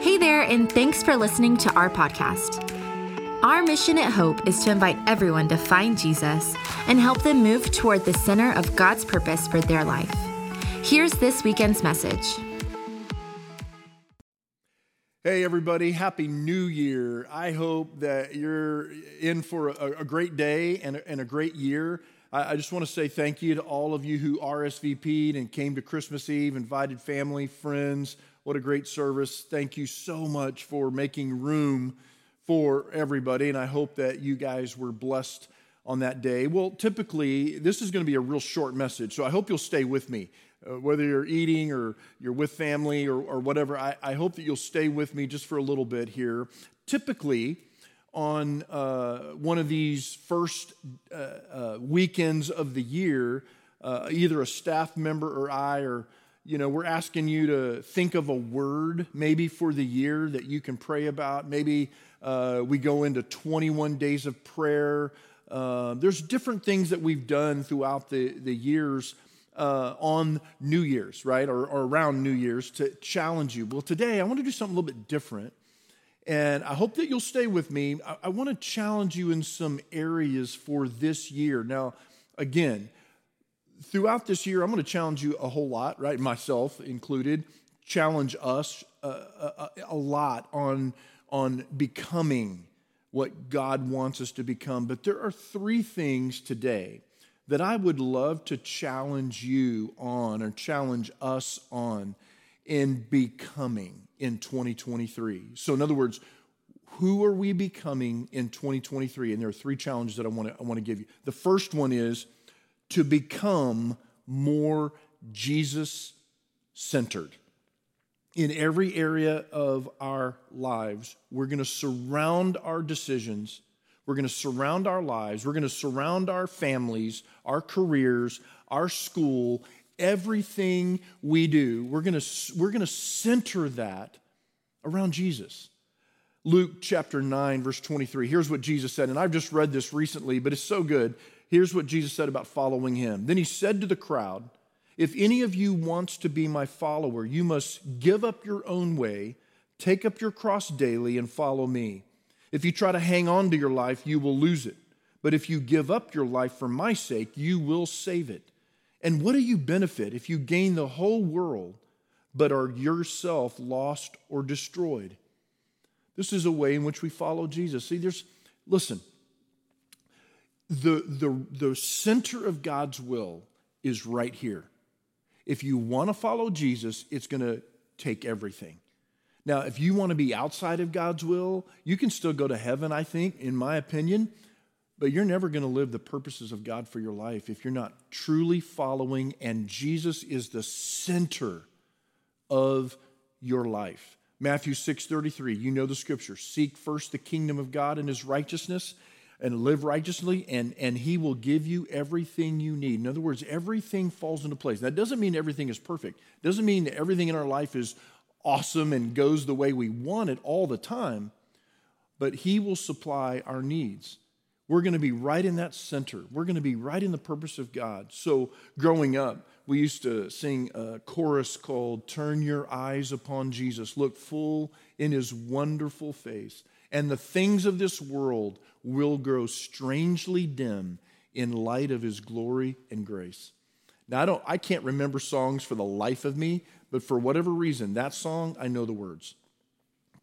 Hey there, and thanks for listening to our podcast. Our mission at Hope is to invite everyone to find Jesus and help them move toward the center of God's purpose for their life. Here's this weekend's message. Hey, everybody, Happy New Year. I hope that you're in for a, a great day and a, and a great year. I, I just want to say thank you to all of you who RSVP'd and came to Christmas Eve, invited family, friends. What a great service. Thank you so much for making room for everybody. And I hope that you guys were blessed on that day. Well, typically, this is going to be a real short message, so I hope you'll stay with me. Uh, whether you're eating or you're with family or, or whatever, I, I, hope that you'll stay with me just for a little bit here. Typically, on uh, one of these first uh, uh weekends of the year, uh, either a staff member or I or you know, we're asking you to think of a word maybe for the year that you can pray about. Maybe uh, we go into 21 days of prayer. Uh, there's different things that we've done throughout the, the years uh, on New Year's, right? Or, or around New Year's to challenge you. Well, today I want to do something a little bit different. And I hope that you'll stay with me. I, I want to challenge you in some areas for this year. Now, again, throughout this year, I'm going to challenge you a whole lot, right? Myself included, challenge us a, uh, uh, a, lot on, on becoming what God wants us to become. But there are three things today that I would love to challenge you on or challenge us on in becoming in 2023. So, in other words, who are we becoming in 2023? And there are three challenges that I want to, I want to give you. The first one is, to become more Jesus centered. In every area of our lives, we're going to surround our decisions, we're going to surround our lives, we're going to surround our families, our careers, our school, everything we do. We're going to, we're going to center that around Jesus. Luke chapter 9, verse 23. Here's what Jesus said, and I've just read this recently, but it's so good. Here's what Jesus said about following him. Then he said to the crowd, If any of you wants to be my follower, you must give up your own way, take up your cross daily, and follow me. If you try to hang on to your life, you will lose it. But if you give up your life for my sake, you will save it. And what do you benefit if you gain the whole world, but are yourself lost or destroyed? This is a way in which we follow Jesus. See, there's, listen, the, the, the center of God's will is right here. If you want to follow Jesus, it's going to take everything. Now, if you want to be outside of God's will, you can still go to heaven, I think, in my opinion, but you're never going to live the purposes of God for your life if you're not truly following and Jesus is the center of your life. Matthew 6:33, you know the scripture. Seek first the kingdom of God and his righteousness, and live righteously, and, and He will give you everything you need. In other words, everything falls into place. That doesn't mean everything is perfect, doesn't mean that everything in our life is awesome and goes the way we want it all the time, but He will supply our needs. We're going to be right in that center. We're going to be right in the purpose of God. So, growing up, we used to sing a chorus called Turn Your Eyes Upon Jesus, look full in His wonderful face and the things of this world will grow strangely dim in light of his glory and grace. Now I don't I can't remember songs for the life of me, but for whatever reason, that song I know the words.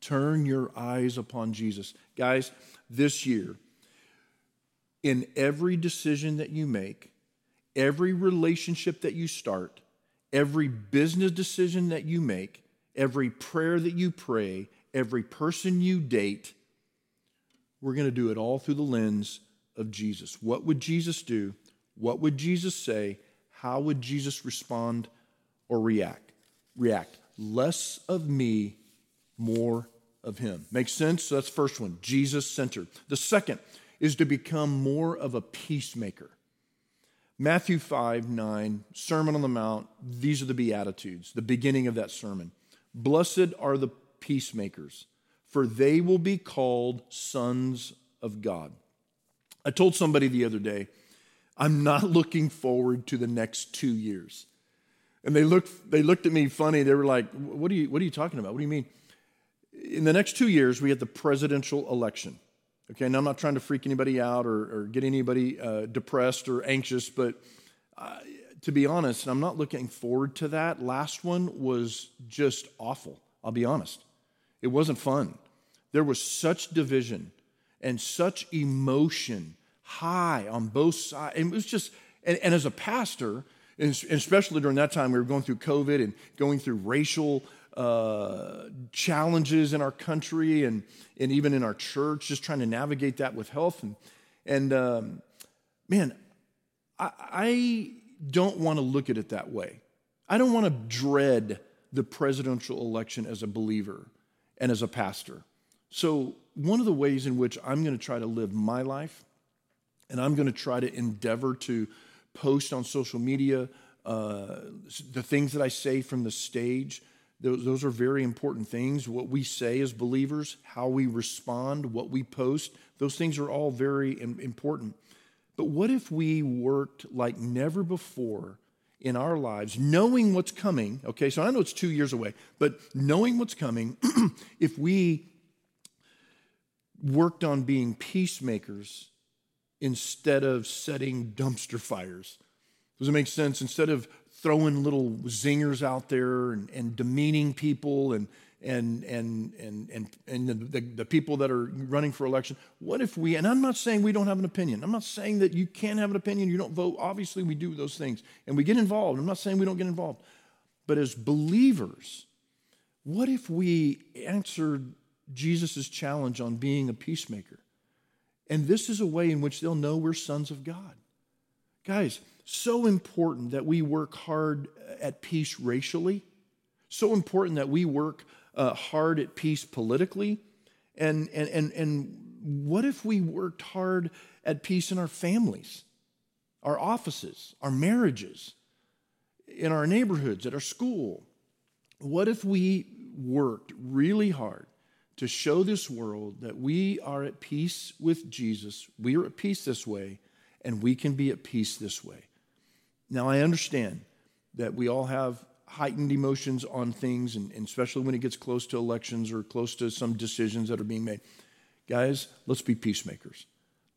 Turn your eyes upon Jesus. Guys, this year in every decision that you make, every relationship that you start, every business decision that you make, every prayer that you pray, every person you date, we're going to do it all through the lens of Jesus. What would Jesus do? What would Jesus say? How would Jesus respond or react? React. Less of me, more of him. Makes sense? So that's first one, Jesus centered. The second is to become more of a peacemaker. Matthew 5 9, Sermon on the Mount, these are the Beatitudes, the beginning of that sermon. Blessed are the peacemakers, for they will be called sons of God. I told somebody the other day, I'm not looking forward to the next two years. And they looked, they looked at me funny. They were like, what are, you, what are you talking about? What do you mean? in the next two years, we have the presidential election. Okay, now I'm not trying to freak anybody out or, or get anybody uh, depressed or anxious, but uh, to be honest, I'm not looking forward to that. Last one was just awful, I'll be honest. It wasn't fun. There was such division and such emotion high on both sides. And it was just, and, and as a pastor, and especially during that time, we were going through COVID and going through racial uh, challenges in our country and, and even in our church, just trying to navigate that with health. And, and um, man, I, I don't want to look at it that way. I don't want to dread the presidential election as a believer and as a pastor. So, one of the ways in which I'm going to try to live my life, and I'm going to try to endeavor to post on social media uh, the things that I say from the stage, those, those are very important things. What we say as believers, how we respond, what we post, those things are all very important. But what if we worked like never before in our lives, knowing what's coming? Okay, so I know it's two years away, but knowing what's coming, if we worked on being peacemakers instead of setting dumpster fires. Does it make sense? Instead of throwing little zingers out there and, and demeaning people and and and and and, and the, the, the, people that are running for election. What if we and i'm not saying we don't have an opinion. I'm not saying that you can't have an opinion you don't vote. Obviously we do those things and we get involved. I'm not saying we don't get involved. But as believers what if we answered jesus' challenge on being a peacemaker? And this is a way in which they'll know we're sons of god. Guys so important that we work hard at peace racially, so important that we work uh, hard at peace politically. And, and, and, and what if we worked hard at peace in our families, our offices, our marriages, in our neighborhoods, at our school? What if we worked really hard to show this world that we are at peace with Jesus, we are at peace this way, and we can be at peace this way? Now, I understand that we all have heightened emotions on things, and, and, especially when it gets close to elections or close to some decisions that are being made. Guys, let's be peacemakers.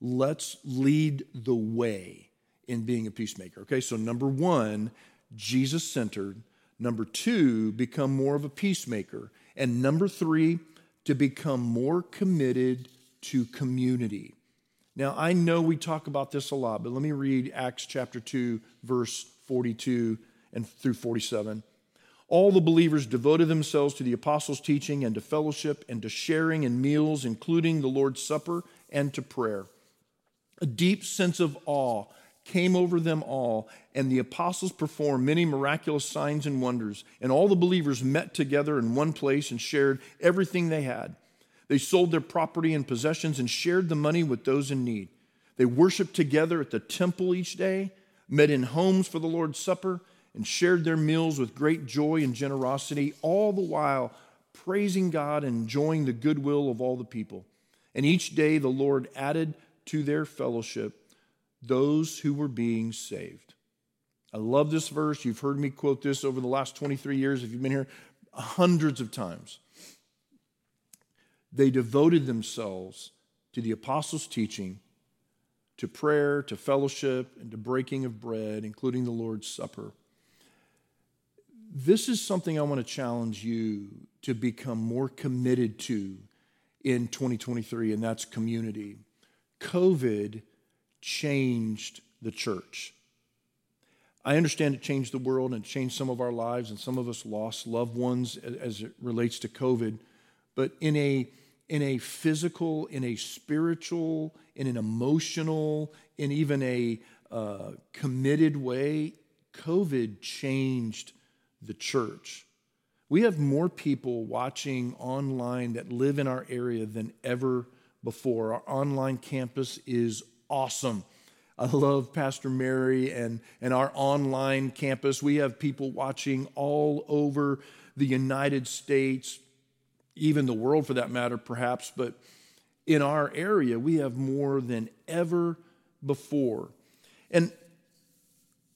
Let's lead the way in being a peacemaker. Okay, so number one, Jesus centered. Number two, become more of a peacemaker. And number three, to become more committed to community. Now, I know we talk about this a lot, but let me read Acts chapter 2, verse 42 and through 47. All the believers devoted themselves to the apostles' teaching and to fellowship and to sharing in meals, including the Lord's Supper and to prayer. A deep sense of awe came over them all, and the apostles performed many miraculous signs and wonders. And all the believers met together in one place and shared everything they had. They sold their property and possessions and shared the money with those in need. They worshiped together at the temple each day, met in homes for the Lord's Supper, and shared their meals with great joy and generosity, all the while praising God and enjoying the goodwill of all the people. And each day the Lord added to their fellowship those who were being saved. I love this verse. You've heard me quote this over the last 23 years if you've been here hundreds of times. They devoted themselves to the apostles' teaching, to prayer, to fellowship, and to breaking of bread, including the Lord's Supper. This is something I want to challenge you to become more committed to in 2023, and that's community. COVID changed the church. I understand it changed the world and changed some of our lives, and some of us lost loved ones as it relates to COVID. But in a in a physical, in a spiritual, in an emotional, in even a uh, committed way, COVID changed the church. We have more people watching online that live in our area than ever before. Our online campus is awesome. I love Pastor Mary and, and our online campus. We have people watching all over the United States, even the world for that matter, perhaps, but in our area, we have more than ever before. And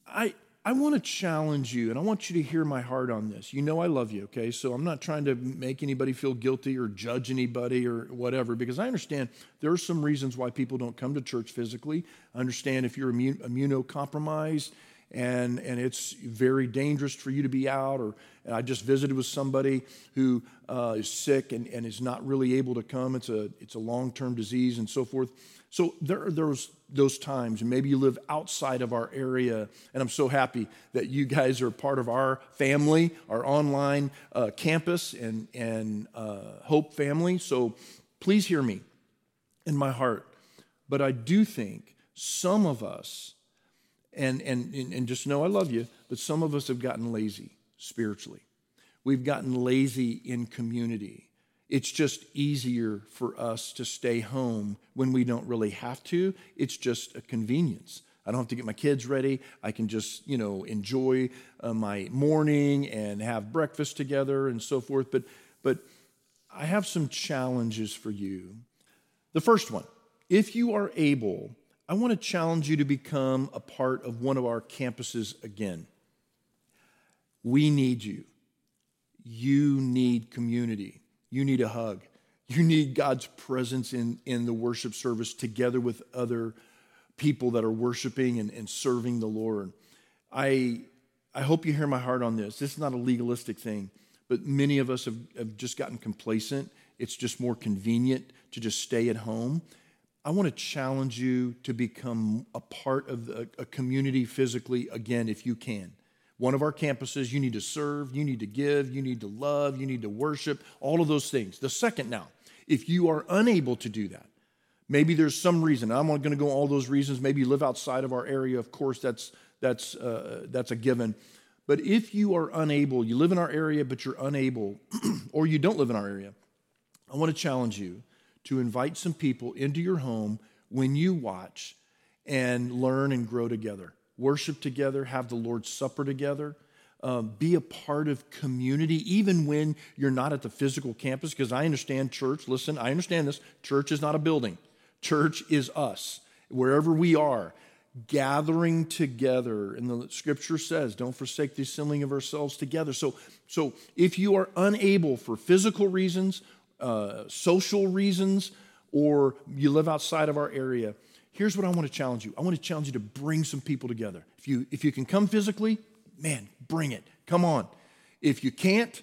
I, I want to challenge you and I want you to hear my heart on this. You know, I love you, okay? So I'm not trying to make anybody feel guilty or judge anybody or whatever because I understand there are some reasons why people don't come to church physically. I understand if you're immun- immunocompromised and, and it's very dangerous for you to be out. Or I just visited with somebody who uh, is sick and, and is not really able to come. It's a, it's a long term disease and so forth. So there are those, those times, and maybe you live outside of our area. And I'm so happy that you guys are part of our family, our online uh, campus and, and uh, Hope family. So please hear me in my heart. But I do think some of us, and, and, and just know I love you, but some of us have gotten lazy spiritually. We've gotten lazy in community. It's just easier for us to stay home when we don't really have to. It's just a convenience. I don't have to get my kids ready. I can just, you know, enjoy uh, my morning and have breakfast together and so forth. But, but I have some challenges for you. The first one, if you are able I want to challenge you to become a part of one of our campuses again. We need you. You need community. You need a hug. You need God's presence in, in the worship service together with other people that are worshiping and, and serving the Lord. I, I hope you hear my heart on this. This is not a legalistic thing, but many of us have, have just gotten complacent. It's just more convenient to just stay at home. I want to challenge you to become a part of a community physically again if you can. One of our campuses, you need to serve, you need to give, you need to love, you need to worship, all of those things. The second now, if you are unable to do that, maybe there's some reason. I'm not going to go all those reasons. Maybe you live outside of our area. Of course, that's that's uh, that's a given. But if you are unable, you live in our area, but you're unable, or you don't live in our area, I want to challenge you to invite some people into your home when you watch and learn and grow together. Worship together, have the Lord's Supper together. Um, be a part of community, even when you're not at the physical campus, because I understand church. Listen, I understand this. Church is not a building, church is us, wherever we are, gathering together. And the scripture says, don't forsake the assembling of ourselves together. So, so if you are unable for physical reasons uh, social reasons or you live outside of our area, here's what I want to challenge you. I want to challenge you to bring some people together. If you if you can come physically, man, bring it. Come on. If you can't,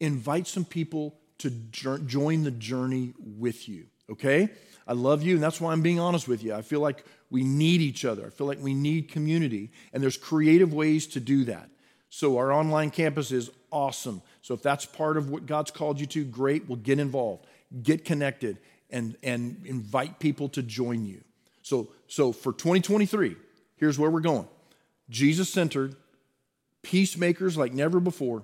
invite some people to join the journey with you. Okay? I love you, and that's why I'm being honest with you. I feel like we need each other. I feel like we need community, and there's creative ways to do that. So our online campus is awesome. So if that's part of what God's called you to, great. Well, get involved, get connected, and, and invite people to join you. So, so for 2023, here's where we're going Jesus centered, peacemakers like never before,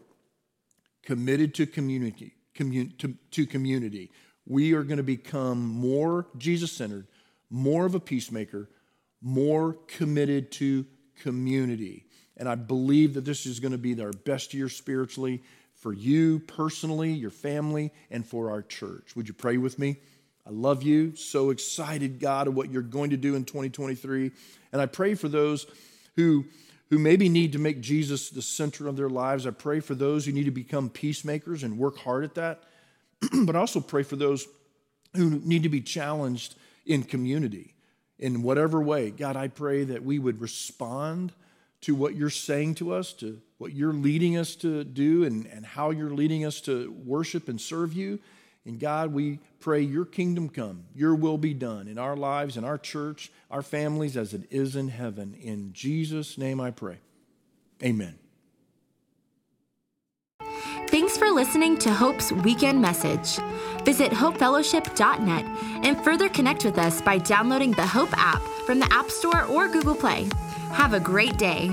committed to community. Commun- to, to community. We are going to become more Jesus centered, more of a peacemaker, more committed to community. And I believe that this is going to be our best year spiritually for you personally, your family, and for our church. Would you pray with me? I love you. So excited, God, of what you're going to do in 2023. And I pray for those who, who maybe need to make Jesus the center of their lives. I pray for those who need to become peacemakers and work hard at that. but I also pray for those who need to be challenged in community in whatever way. God, I pray that we would respond to what you're saying to us, to what you're leading us to do, and, and how you're leading us to worship and serve you. And God, we pray your kingdom come, your will be done in our lives, in our church, our families, as it is in heaven. In Jesus' name I pray. Amen. Thanks for listening to Hope's weekend message. Visit hopefellowship.net and further connect with us by downloading the Hope app from the App Store or Google Play. Have a great day.